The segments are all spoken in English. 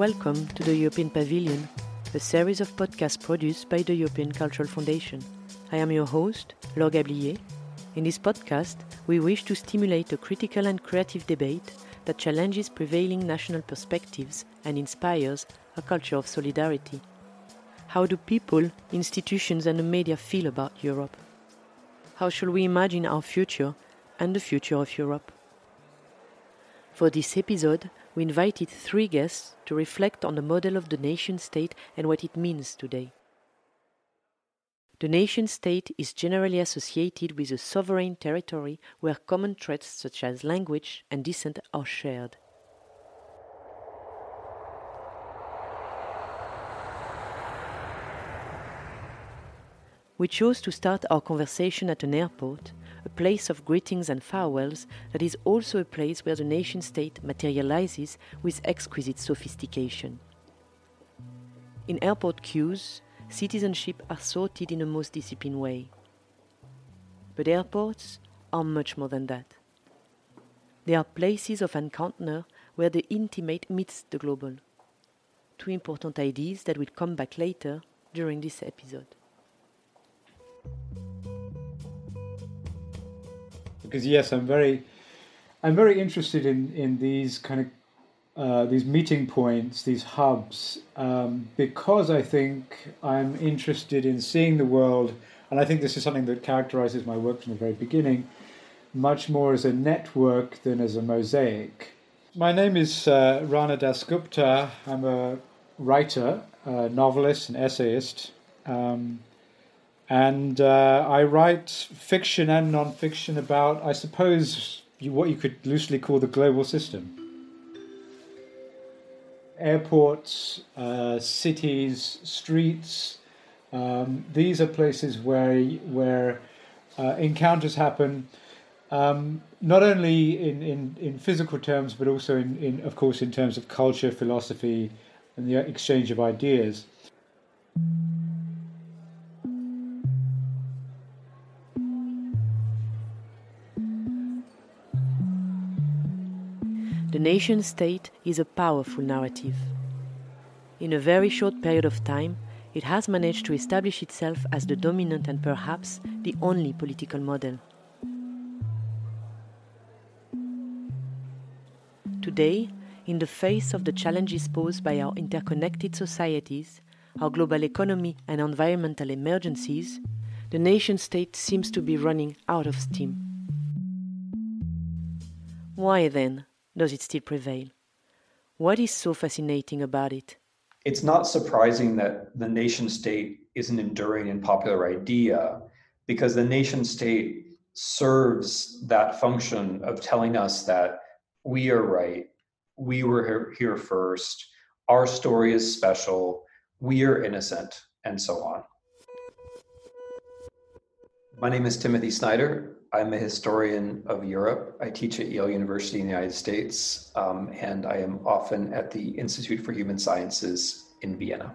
Welcome to the European Pavilion, a series of podcasts produced by the European Cultural Foundation. I am your host, Laure Gablier. In this podcast, we wish to stimulate a critical and creative debate that challenges prevailing national perspectives and inspires a culture of solidarity. How do people, institutions, and the media feel about Europe? How should we imagine our future and the future of Europe? For this episode, we invited three guests to reflect on the model of the nation state and what it means today. The nation state is generally associated with a sovereign territory where common traits such as language and descent are shared. We chose to start our conversation at an airport, a place of greetings and farewells that is also a place where the nation state materializes with exquisite sophistication. In airport queues, citizenship are sorted in a most disciplined way. But airports are much more than that. They are places of encounter where the intimate meets the global. Two important ideas that will come back later during this episode. Because yes, I'm very, I'm very interested in in these kind of uh, these meeting points, these hubs, um, because I think I'm interested in seeing the world, and I think this is something that characterizes my work from the very beginning, much more as a network than as a mosaic. My name is uh, Rana Dasgupta. I'm a writer, a novelist, and essayist. Um, and uh, I write fiction and non-fiction about, I suppose, what you could loosely call the global system. Airports, uh, cities, streets. Um, these are places where where uh, encounters happen, um, not only in, in, in physical terms, but also in, in, of course, in terms of culture, philosophy, and the exchange of ideas. The nation state is a powerful narrative. In a very short period of time, it has managed to establish itself as the dominant and perhaps the only political model. Today, in the face of the challenges posed by our interconnected societies, our global economy, and environmental emergencies, the nation state seems to be running out of steam. Why then does it still prevail? What is so fascinating about it? It's not surprising that the nation state is an enduring and popular idea because the nation state serves that function of telling us that we are right, we were here first, our story is special, we are innocent, and so on. My name is Timothy Snyder. I'm a historian of Europe. I teach at Yale University in the United States, um, and I am often at the Institute for Human Sciences in Vienna.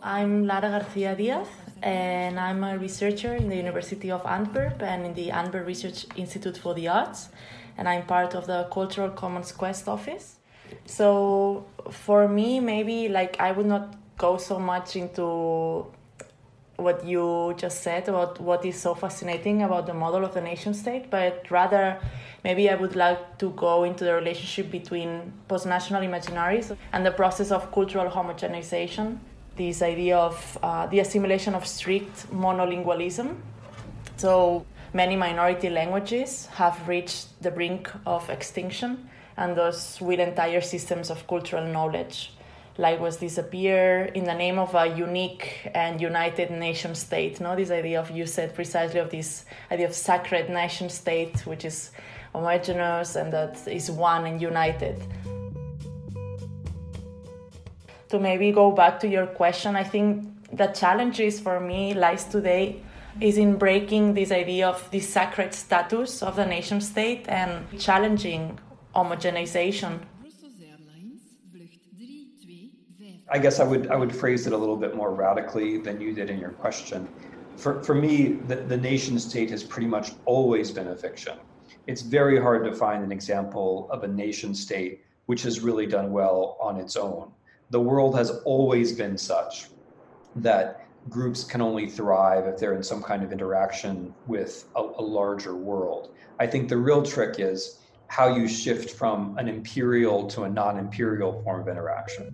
I'm Lara Garcia Diaz, and I'm a researcher in the University of Antwerp and in the Antwerp Research Institute for the Arts, and I'm part of the Cultural Commons Quest office. So, for me, maybe like I would not go so much into what you just said about what is so fascinating about the model of the nation state, but rather maybe I would like to go into the relationship between post-national imaginaries and the process of cultural homogenization, this idea of uh, the assimilation of strict monolingualism. So many minority languages have reached the brink of extinction, and thus will entire systems of cultural knowledge was disappear in the name of a unique and united nation state. No, this idea of you said precisely of this idea of sacred nation state, which is homogeneous and that is one and united. To maybe go back to your question, I think the challenges for me lies today is in breaking this idea of the sacred status of the nation state and challenging homogenization I guess I would I would phrase it a little bit more radically than you did in your question. For for me, the, the nation state has pretty much always been a fiction. It's very hard to find an example of a nation state which has really done well on its own. The world has always been such that groups can only thrive if they're in some kind of interaction with a, a larger world. I think the real trick is how you shift from an imperial to a non imperial form of interaction.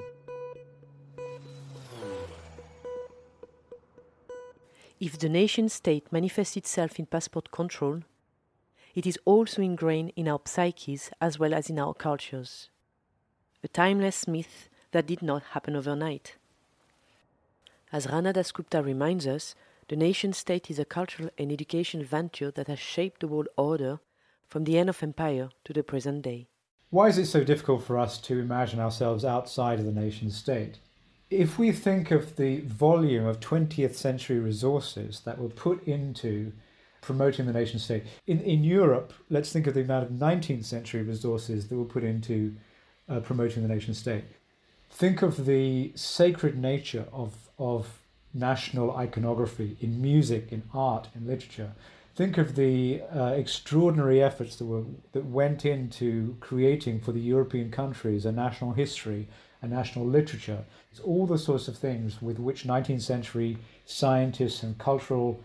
If the nation state manifests itself in passport control, it is also ingrained in our psyches as well as in our cultures. A timeless myth that did not happen overnight. As Rana Dasgupta reminds us, the nation state is a cultural and educational venture that has shaped the world order from the end of empire to the present day. Why is it so difficult for us to imagine ourselves outside of the nation state? If we think of the volume of 20th century resources that were put into promoting the nation state, in, in Europe, let's think of the amount of 19th century resources that were put into uh, promoting the nation state. Think of the sacred nature of, of national iconography in music, in art, in literature. Think of the uh, extraordinary efforts that were that went into creating for the European countries a national history, a national literature. It's all the sorts of things with which 19th century scientists and cultural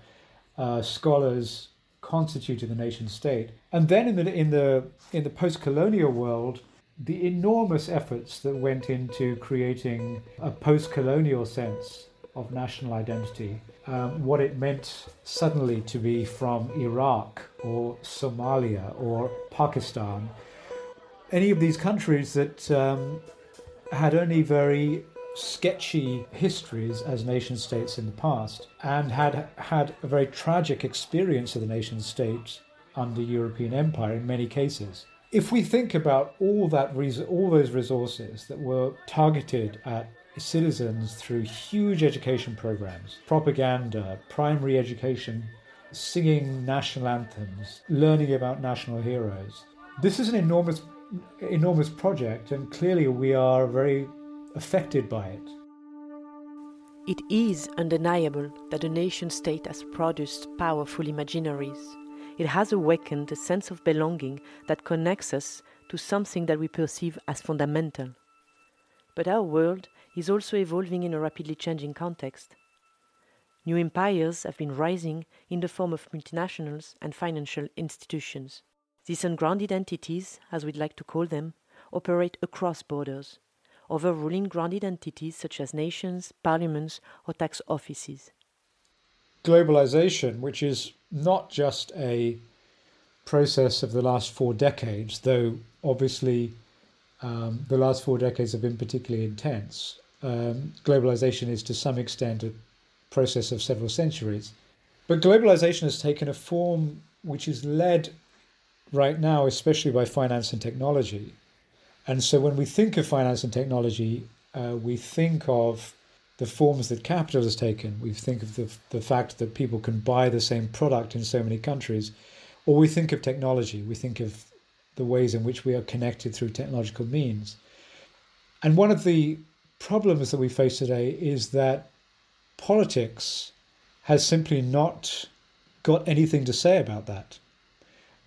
uh, scholars constituted the nation state. And then in the in the in the post-colonial world, the enormous efforts that went into creating a post colonial sense of national identity, um, what it meant suddenly to be from Iraq or Somalia or Pakistan, any of these countries that um, had only very sketchy histories as nation states in the past and had had a very tragic experience of the nation state under European empire in many cases if we think about all that all those resources that were targeted at citizens through huge education programs, propaganda, primary education, singing national anthems, learning about national heroes. This is an enormous enormous project and clearly we are very affected by it. It is undeniable that the nation state has produced powerful imaginaries it has awakened a sense of belonging that connects us to something that we perceive as fundamental. But our world is also evolving in a rapidly changing context. New empires have been rising in the form of multinationals and financial institutions. These ungrounded entities, as we'd like to call them, operate across borders, overruling grounded entities such as nations, parliaments, or tax offices globalization, which is not just a process of the last four decades, though obviously um, the last four decades have been particularly intense. Um, globalization is to some extent a process of several centuries. But globalization has taken a form which is led right now, especially by finance and technology. And so when we think of finance and technology, uh, we think of the forms that capital has taken. We think of the, the fact that people can buy the same product in so many countries, or we think of technology. We think of the ways in which we are connected through technological means. And one of the problems that we face today is that politics has simply not got anything to say about that.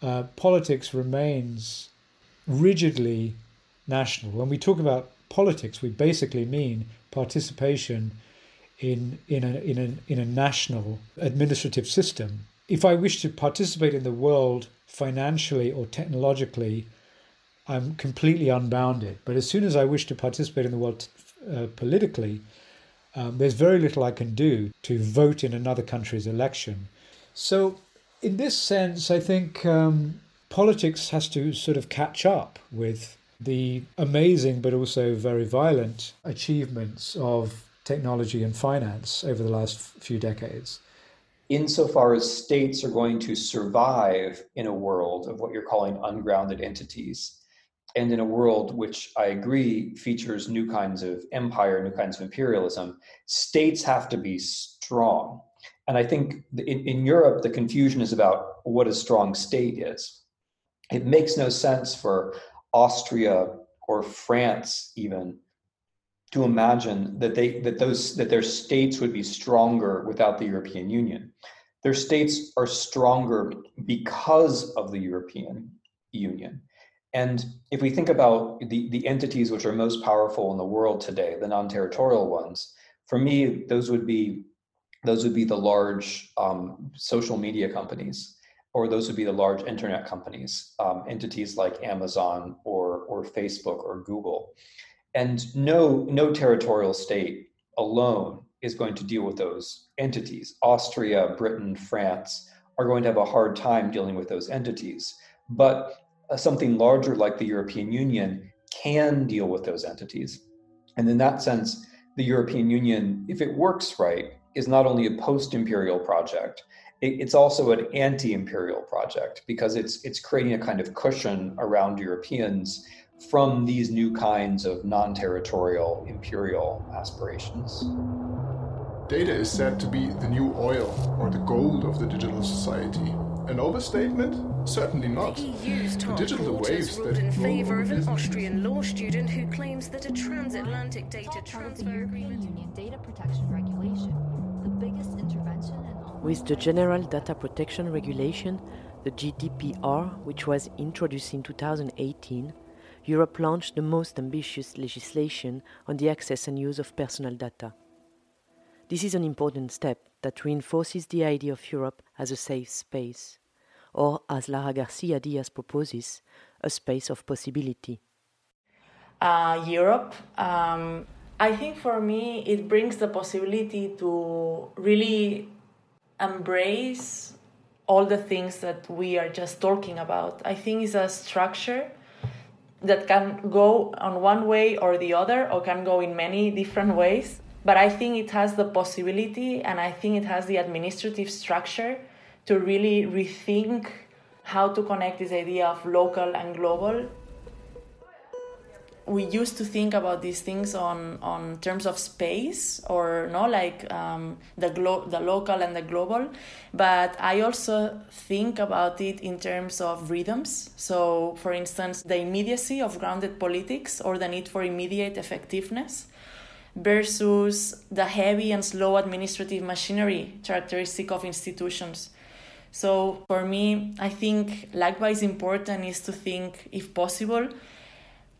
Uh, politics remains rigidly national. When we talk about politics, we basically mean participation in, in, a, in, a, in a national administrative system. If I wish to participate in the world financially or technologically, I'm completely unbounded. But as soon as I wish to participate in the world uh, politically, um, there's very little I can do to vote in another country's election. So, in this sense, I think um, politics has to sort of catch up with the amazing but also very violent achievements of technology and finance over the last few decades. Insofar as states are going to survive in a world of what you're calling ungrounded entities, and in a world which I agree features new kinds of empire, new kinds of imperialism, states have to be strong. And I think in, in Europe, the confusion is about what a strong state is. It makes no sense for Austria or France even to imagine that they that those that their states would be stronger without the European Union. Their states are stronger because of the European Union. And if we think about the, the entities which are most powerful in the world today, the non-territorial ones, for me, those would be those would be the large um, social media companies, or those would be the large internet companies, um, entities like Amazon or or Facebook or Google. And no no territorial state alone is going to deal with those entities. Austria, Britain, France are going to have a hard time dealing with those entities. But uh, something larger like the European Union can deal with those entities. And in that sense, the European Union, if it works right, is not only a post-imperial project, it's also an anti-imperial project because it's it's creating a kind of cushion around Europeans from these new kinds of non-territorial imperial aspirations. Data is said to be the new oil or the gold of the digital society. An overstatement? Certainly not. The EU's the digital waves ruled in favour of an Austrian law student who claims that a transatlantic data transfer agreement. Union data protection regulation, With the General Data Protection Regulation, the GDPR, which was introduced in 2018, Europe launched the most ambitious legislation on the access and use of personal data. This is an important step that reinforces the idea of Europe as a safe space, or as Lara Garcia Diaz proposes, a space of possibility. Uh, Europe, um, I think for me, it brings the possibility to really embrace all the things that we are just talking about. I think it's a structure that can go on one way or the other, or can go in many different ways but I think it has the possibility and I think it has the administrative structure to really rethink how to connect this idea of local and global. We used to think about these things on, on terms of space or no like um, the glo- the local and the global, but I also think about it in terms of rhythms. So, for instance, the immediacy of grounded politics or the need for immediate effectiveness versus the heavy and slow administrative machinery characteristic of institutions. So for me, I think likewise important is to think, if possible,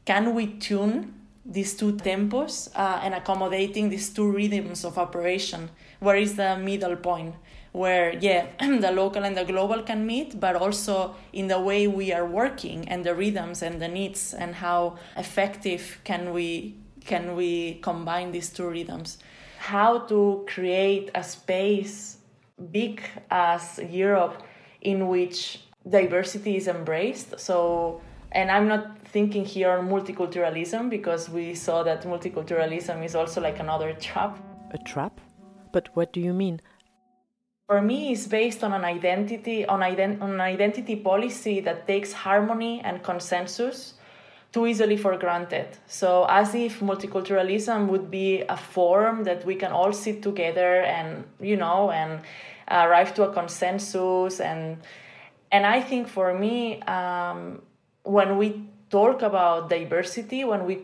can we tune these two tempos uh, and accommodating these two rhythms of operation? Where is the middle point? Where, yeah, the local and the global can meet, but also in the way we are working and the rhythms and the needs and how effective can we can we combine these two rhythms? How to create a space big as Europe in which diversity is embraced. So, and I'm not thinking here on multiculturalism because we saw that multiculturalism is also like another trap. A trap? But what do you mean? For me, it's based on an identity, on, ident- on an identity policy that takes harmony and consensus too easily for granted. So, as if multiculturalism would be a form that we can all sit together and, you know, and arrive to a consensus. And, and I think for me, um, when we talk about diversity, when we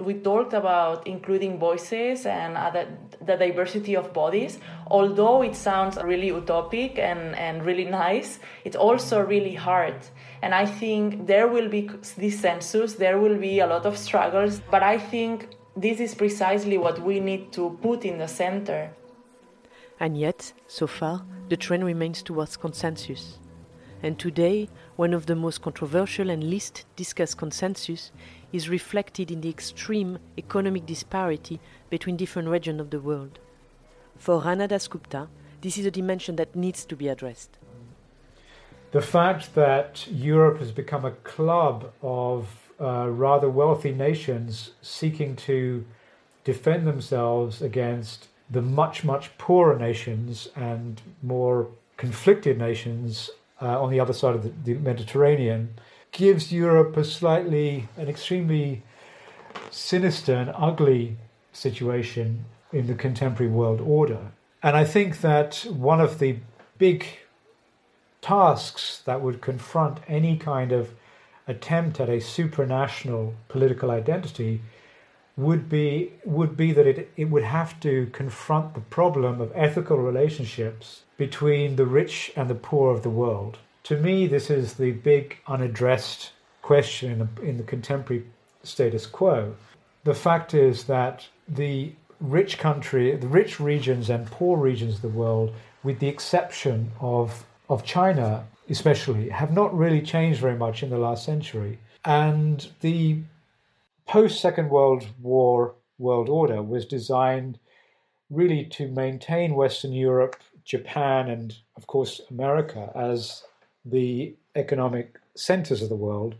we talked about including voices and other, the diversity of bodies, although it sounds really utopic and, and really nice, it's also really hard. And I think there will be this census, there will be a lot of struggles, but I think this is precisely what we need to put in the center. And yet, so far, the trend remains towards consensus. And today, one of the most controversial and least discussed consensus is reflected in the extreme economic disparity between different regions of the world. For Rana Dasgupta, this is a dimension that needs to be addressed the fact that Europe has become a club of uh, rather wealthy nations seeking to defend themselves against the much, much poorer nations and more conflicted nations uh, on the other side of the, the Mediterranean gives Europe a slightly, an extremely sinister and ugly situation in the contemporary world order. And I think that one of the big tasks that would confront any kind of attempt at a supranational political identity would be would be that it, it would have to confront the problem of ethical relationships between the rich and the poor of the world. To me, this is the big unaddressed question in the, in the contemporary status quo. The fact is that the rich country, the rich regions and poor regions of the world, with the exception of, of China especially, have not really changed very much in the last century. And the post Second World War world order was designed really to maintain Western Europe, Japan, and of course America as the economic centers of the world,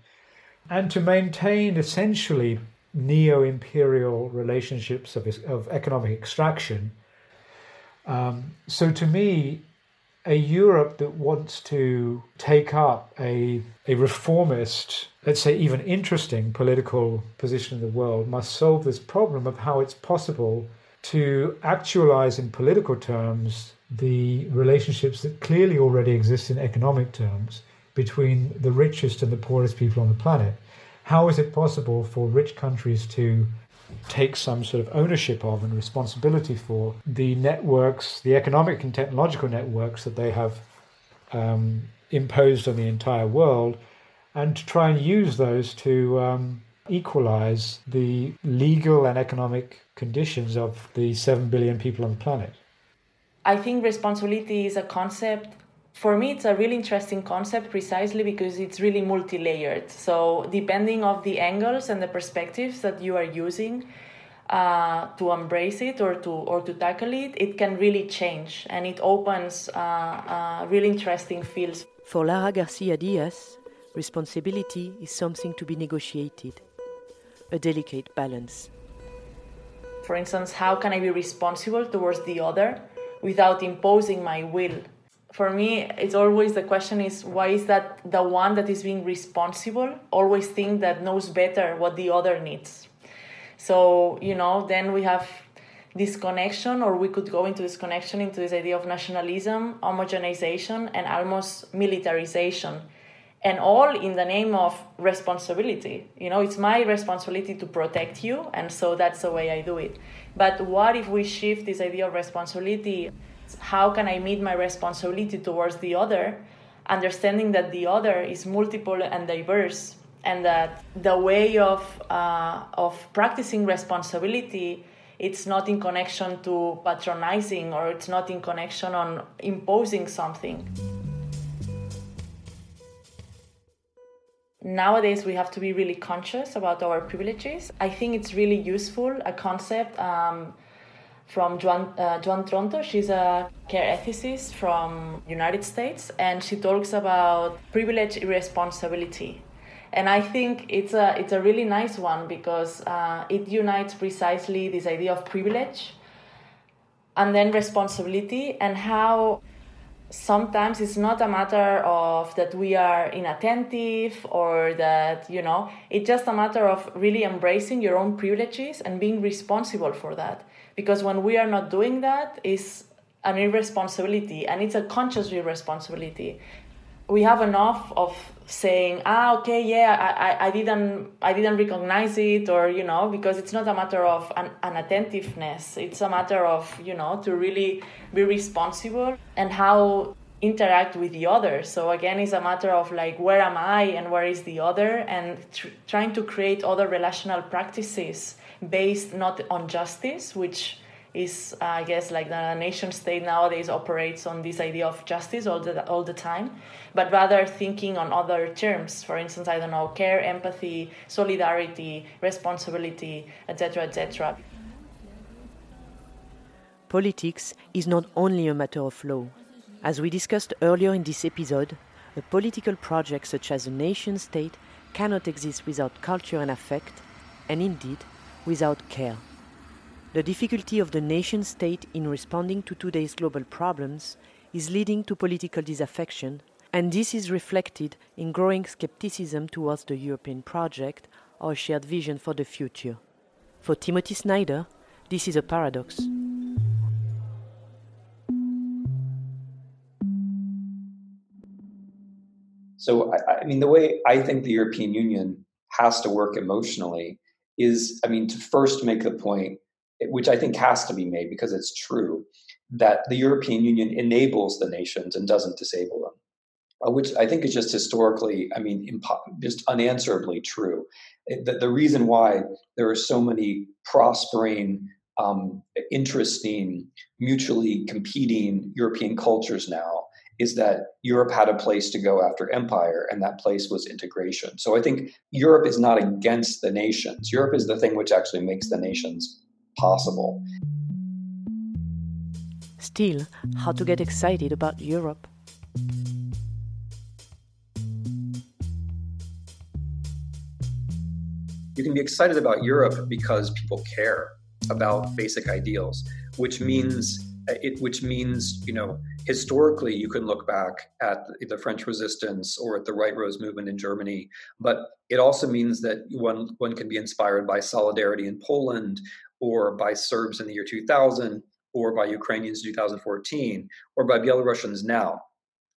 and to maintain essentially neo imperial relationships of, of economic extraction. Um, so to me, a Europe that wants to take up a, a reformist, let's say even interesting political position in the world must solve this problem of how it's possible to actualize in political terms the relationships that clearly already exist in economic terms between the richest and the poorest people on the planet. How is it possible for rich countries to take some sort of ownership of and responsibility for the networks, the economic and technological networks that they have um, imposed on the entire world, and to try and use those to um, equalize the legal and economic conditions of the 7 billion people on the planet? I think responsibility is a concept. For me, it's a really interesting concept precisely because it's really multi-layered. So depending of the angles and the perspectives that you are using uh, to embrace it or to or to tackle it, it can really change and it opens uh, uh, really interesting fields. For Lara Garcia Diaz, responsibility is something to be negotiated, a delicate balance. For instance, how can I be responsible towards the other without imposing my will? For me, it's always the question is why is that the one that is being responsible always think that knows better what the other needs? So, you know, then we have this connection, or we could go into this connection into this idea of nationalism, homogenization, and almost militarization and all in the name of responsibility. You know, it's my responsibility to protect you, and so that's the way I do it. But what if we shift this idea of responsibility? How can I meet my responsibility towards the other, understanding that the other is multiple and diverse, and that the way of uh, of practicing responsibility it's not in connection to patronizing or it's not in connection on imposing something. nowadays we have to be really conscious about our privileges. I think it's really useful, a concept um, from Joan, uh, Joan Tronto. She's a care ethicist from United States, and she talks about privilege irresponsibility. And I think it's a, it's a really nice one because uh, it unites precisely this idea of privilege and then responsibility and how sometimes it's not a matter of that we are inattentive or that you know it's just a matter of really embracing your own privileges and being responsible for that because when we are not doing that is an irresponsibility and it's a conscious irresponsibility. We have enough of saying ah okay yeah I, I, I didn't i didn't recognize it or you know because it's not a matter of an, an attentiveness. It's a matter of you know to really be responsible and how interact with the other. So again it's a matter of like where am i and where is the other and tr- trying to create other relational practices based not on justice which is uh, I guess like the nation state nowadays operates on this idea of justice all the all the time, but rather thinking on other terms. For instance, I don't know, care, empathy, solidarity, responsibility, etc., etc. Politics is not only a matter of law. As we discussed earlier in this episode, a political project such as a nation state cannot exist without culture and affect, and indeed without care. The difficulty of the nation state in responding to today's global problems is leading to political disaffection, and this is reflected in growing skepticism towards the European project or shared vision for the future. For Timothy Snyder, this is a paradox. So, I, I mean, the way I think the European Union has to work emotionally is, I mean, to first make the point which I think has to be made because it's true, that the European Union enables the nations and doesn't disable them. uh, which I think is just historically, I mean, impo- just unanswerably true. The, the reason why there are so many prospering, um, interesting, mutually competing European cultures now is that Europe had a place to go after empire, and that place was integration. So I think Europe is not against the nations. Europe is the thing which actually makes the nations possible. Still, how to get excited about Europe? You can be excited about Europe because people care about basic ideals, which means it, which means you know historically you can look back at the French resistance or at the White Rose movement in Germany, but it also means that one one can be inspired by solidarity in Poland or by Serbs in the year 2000 or by Ukrainians in 2014 or by Belarusians now.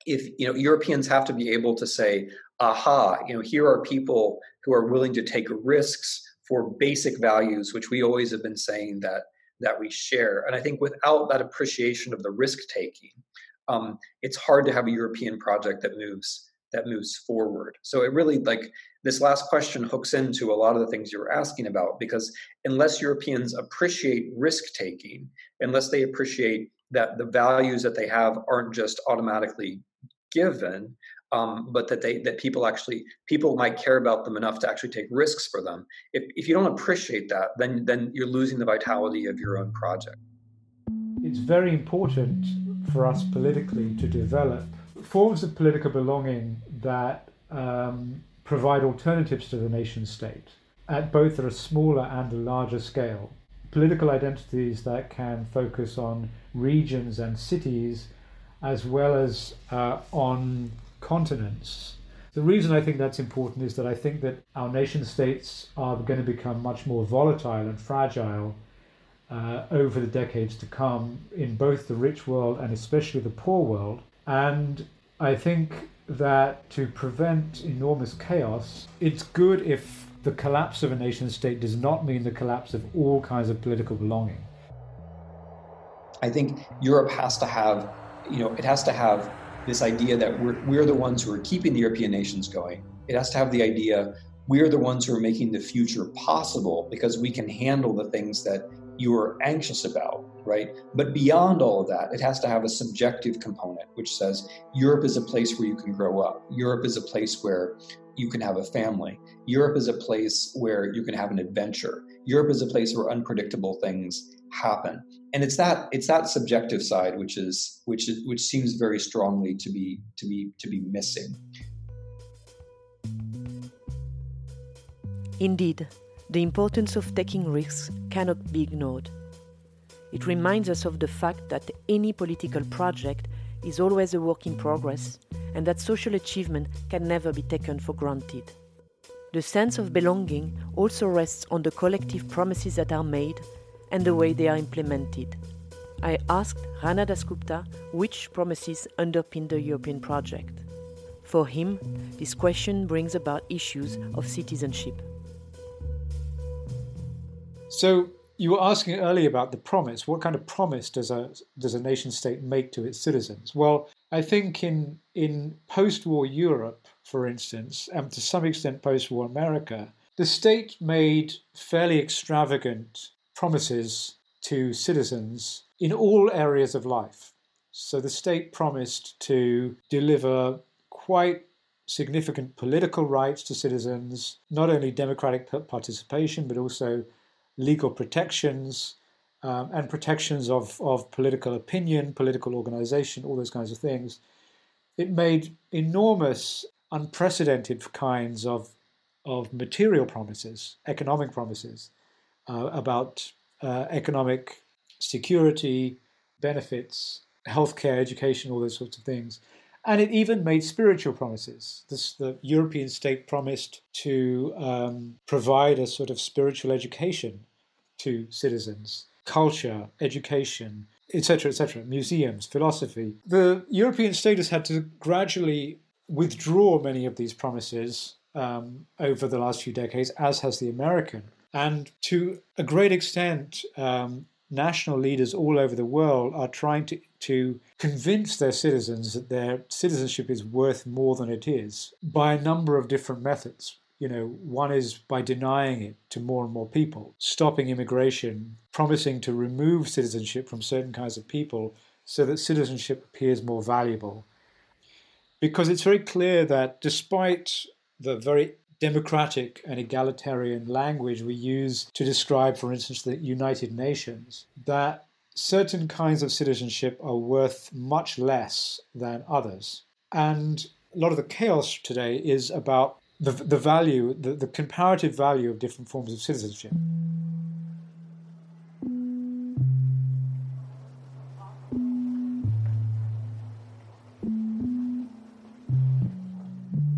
If you know Europeans have to be able to say, aha, you know, here are people who are willing to take risks for basic values, which we always have been saying that that we share. And I think without that appreciation of the risk taking, um, it's hard to have a European project that moves that moves forward. So it really like this last question hooks into a lot of the things you were asking about because unless Europeans appreciate risk taking, unless they appreciate that the values that they have aren't just automatically given, um, but that they that people actually people might care about them enough to actually take risks for them. If if you don't appreciate that, then then you're losing the vitality of your own project. It's very important for us politically to develop forms of political belonging that um, provide alternatives to the nation state at both a smaller and a larger scale. Political identities that can focus on regions and cities as well as uh, on continents. The reason I think that's important is that I think that our nation states are going to become much more volatile and fragile uh, over the decades to come in both the rich world and especially the poor world. And I think that to prevent enormous chaos, it's good if the collapse of a nation state does not mean the collapse of all kinds of political belonging. I think Europe has to have, you know, it has to have this idea that we're, we're the ones who are keeping the European nations going. It has to have the idea we're the ones who are making the future possible because we can handle the things that you are anxious about, right? But beyond all of that, it has to have a subjective component, which says Europe is a place where you can grow up. Europe is a place where you can have a family. Europe is a place where you can have an adventure. Europe is a place where unpredictable things happen and it's that it's that subjective side which is which is which seems very strongly to be to be to be missing. Indeed the importance of taking risks cannot be ignored. It reminds us of the fact that any political project is always a work in progress and that social achievement can never be taken for granted. The sense of belonging also rests on the collective promises that are made and the way they are implemented. I asked Rana Dasgupta which promises underpin the European project. For him, this question brings about issues of citizenship. So, you were asking earlier about the promise. What kind of promise does a does a nation state make to its citizens? Well, I think in in post-war Europe, for instance, and to some extent post-war America, the state made fairly extravagant promises to citizens in all areas of life. So the state promised to deliver quite significant political rights to citizens, not only democratic participation, but also legal protections um, and protections of, of political opinion, political organization, all those kinds of things. It made enormous, unprecedented kinds of, of material promises, economic promises uh, about uh, economic security, benefits, healthcare, education, all those sorts of things. And it even made spiritual promises. This, the European state promised to um, provide a sort of spiritual education to citizens, culture, education, etc., etc., museums, philosophy. The European state has had to gradually withdraw many of these promises um, over the last few decades, as has the American. And to a great extent, um, national leaders all over the world are trying to, to convince their citizens that their citizenship is worth more than it is by a number of different methods. You know, one is by denying it to more and more people, stopping immigration, promising to remove citizenship from certain kinds of people so that citizenship appears more valuable. Because it's very clear that despite the very democratic and egalitarian language we use to describe, for instance, the United Nations, that certain kinds of citizenship are worth much less than others. And a lot of the chaos today is about the, the value, the, the comparative value of different forms of citizenship.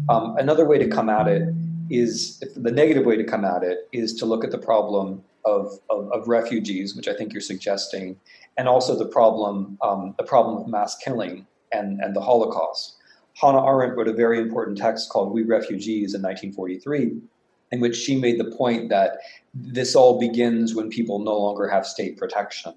Um, another way to come at it is the negative way to come at it is to look at the problem of, of, of refugees, which I think you're suggesting, and also the problem um, the problem of mass killing and, and the Holocaust. Hannah Arendt wrote a very important text called We Refugees in 1943, in which she made the point that this all begins when people no longer have state protection.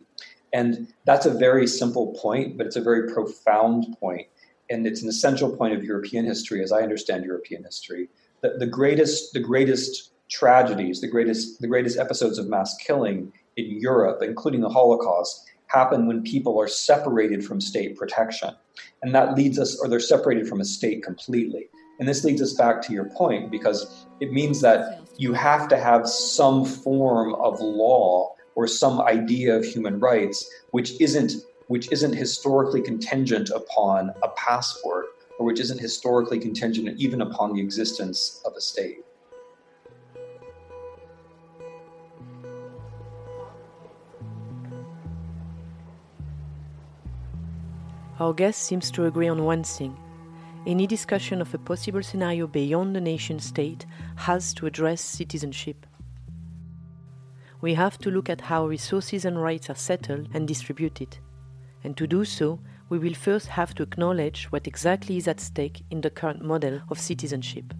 And that's a very simple point, but it's a very profound point. And it's an essential point of European history, as I understand European history. The, the greatest, the greatest tragedies, the greatest, the greatest episodes of mass killing in Europe, including the Holocaust, happen when people are separated from state protection. And that leads us, or they're separated from a state completely. And this leads us back to your point because it means that you have to have some form of law or some idea of human rights which isn't which isn't historically contingent upon a passport or which isn't historically contingent even upon the existence of a state. Our guest seems to agree on one thing. Any discussion of a possible scenario beyond the nation state has to address citizenship. We have to look at how resources and rights are settled and distributed. And to do so, we will first have to acknowledge what exactly is at stake in the current model of citizenship.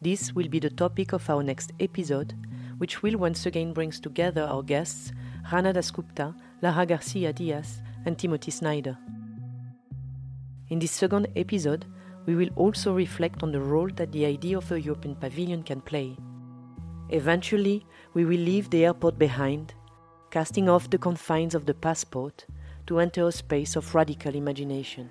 This will be the topic of our next episode, which will once again bring together our guests Rana Dasgupta, Lara Garcia Diaz, and Timothy Snyder. In this second episode, we will also reflect on the role that the idea of a European pavilion can play. Eventually, we will leave the airport behind, casting off the confines of the passport to enter a space of radical imagination.